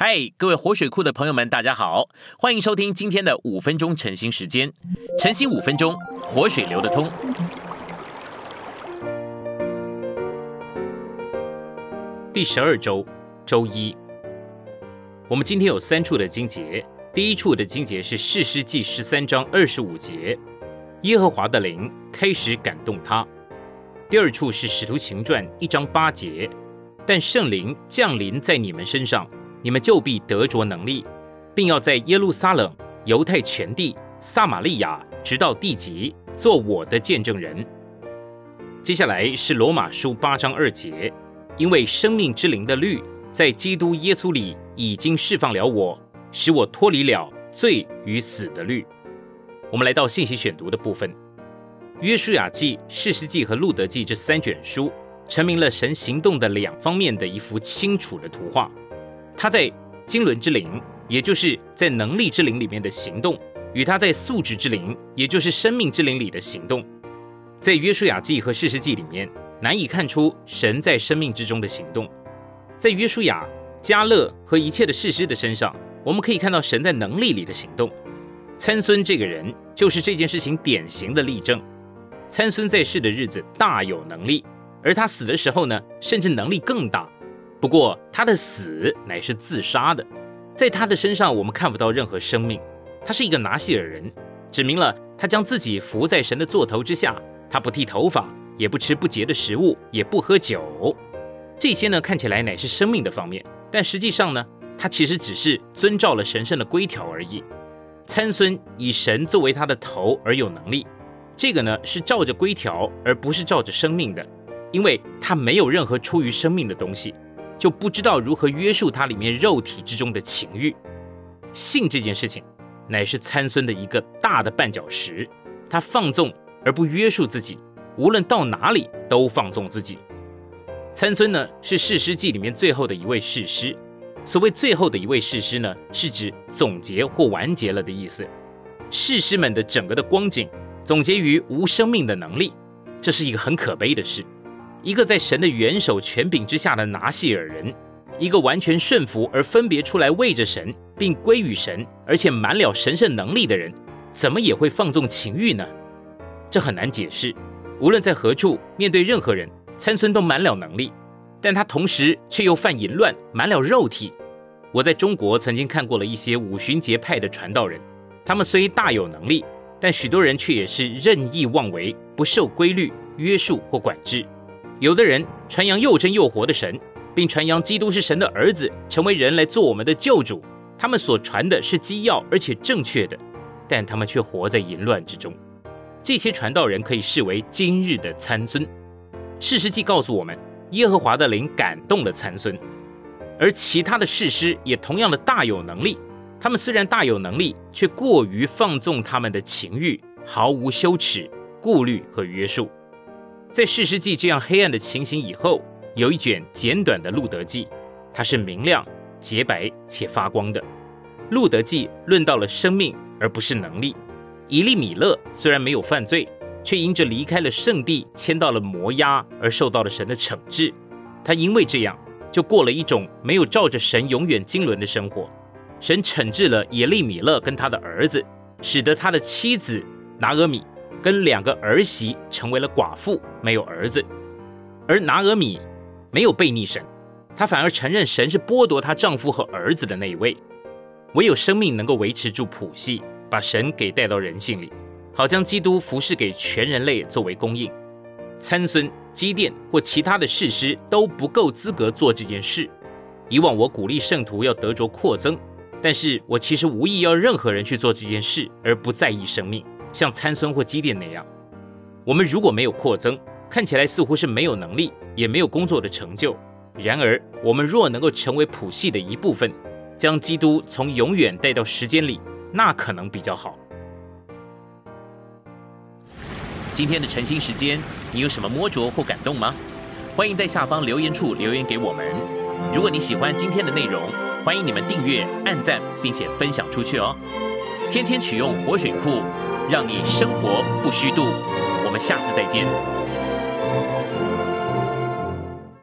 嗨，各位活水库的朋友们，大家好，欢迎收听今天的五分钟晨兴时间。晨兴五分钟，活水流得通。第十二周，周一，我们今天有三处的经节。第一处的经节是士师记十三章二十五节，耶和华的灵开始感动他。第二处是使徒行传一章八节，但圣灵降临在你们身上。你们就必得着能力，并要在耶路撒冷、犹太全地、撒玛利亚，直到地极，做我的见证人。接下来是罗马书八章二节，因为生命之灵的律在基督耶稣里已经释放了我，使我脱离了罪与死的律。我们来到信息选读的部分，约书亚记、士师记和路德记这三卷书，成明了神行动的两方面的一幅清楚的图画。他在经纶之灵，也就是在能力之灵里面的行动，与他在素质之灵，也就是生命之灵里的行动，在约书亚记和士师记里面，难以看出神在生命之中的行动。在约书亚、加勒和一切的士师的身上，我们可以看到神在能力里的行动。参孙这个人就是这件事情典型的例证。参孙在世的日子大有能力，而他死的时候呢，甚至能力更大。不过他的死乃是自杀的，在他的身上我们看不到任何生命。他是一个拿西尔人，指明了他将自己伏在神的座头之下。他不剃头发，也不吃不洁的食物，也不喝酒。这些呢看起来乃是生命的方面，但实际上呢，他其实只是遵照了神圣的规条而已。参孙以神作为他的头而有能力，这个呢是照着规条，而不是照着生命的，因为他没有任何出于生命的东西。就不知道如何约束它里面肉体之中的情欲。性这件事情，乃是参孙的一个大的绊脚石。他放纵而不约束自己，无论到哪里都放纵自己。参孙呢，是士师记里面最后的一位士师。所谓最后的一位士师呢，是指总结或完结了的意思。士师们的整个的光景，总结于无生命的能力，这是一个很可悲的事。一个在神的元首权柄之下的拿细尔人，一个完全顺服而分别出来为着神，并归于神，而且满了神圣能力的人，怎么也会放纵情欲呢？这很难解释。无论在何处面对任何人，参孙都满了能力，但他同时却又犯淫乱，满了肉体。我在中国曾经看过了一些五旬节派的传道人，他们虽大有能力，但许多人却也是任意妄为，不受规律约束或管制。有的人传扬又真又活的神，并传扬基督是神的儿子，成为人来做我们的救主。他们所传的是基要而且正确的，但他们却活在淫乱之中。这些传道人可以视为今日的参孙。事实记告诉我们，耶和华的灵感动了参孙，而其他的士师也同样的大有能力。他们虽然大有能力，却过于放纵他们的情欲，毫无羞耻、顾虑和约束。在《世世记》这样黑暗的情形以后，有一卷简短的《路德记》，它是明亮、洁白且发光的。《路德记》论到了生命，而不是能力。以利米勒虽然没有犯罪，却因着离开了圣地，迁到了摩押，而受到了神的惩治。他因为这样，就过了一种没有照着神永远经纶的生活。神惩治了耶利米勒跟他的儿子，使得他的妻子拿俄米。跟两个儿媳成为了寡妇，没有儿子。而拿俄米没有背逆神，她反而承认神是剥夺她丈夫和儿子的那一位。唯有生命能够维持住谱系，把神给带到人性里，好将基督服侍给全人类作为供应。参孙、基甸或其他的士师都不够资格做这件事。以往我鼓励圣徒要得着扩增，但是我其实无意要任何人去做这件事，而不在意生命。像参孙或基甸那样，我们如果没有扩增，看起来似乎是没有能力，也没有工作的成就。然而，我们若能够成为谱系的一部分，将基督从永远带到时间里，那可能比较好。今天的晨兴时间，你有什么摸着或感动吗？欢迎在下方留言处留言给我们。如果你喜欢今天的内容，欢迎你们订阅、按赞，并且分享出去哦。天天取用活水库。让你生活不虚度，我们下次再见。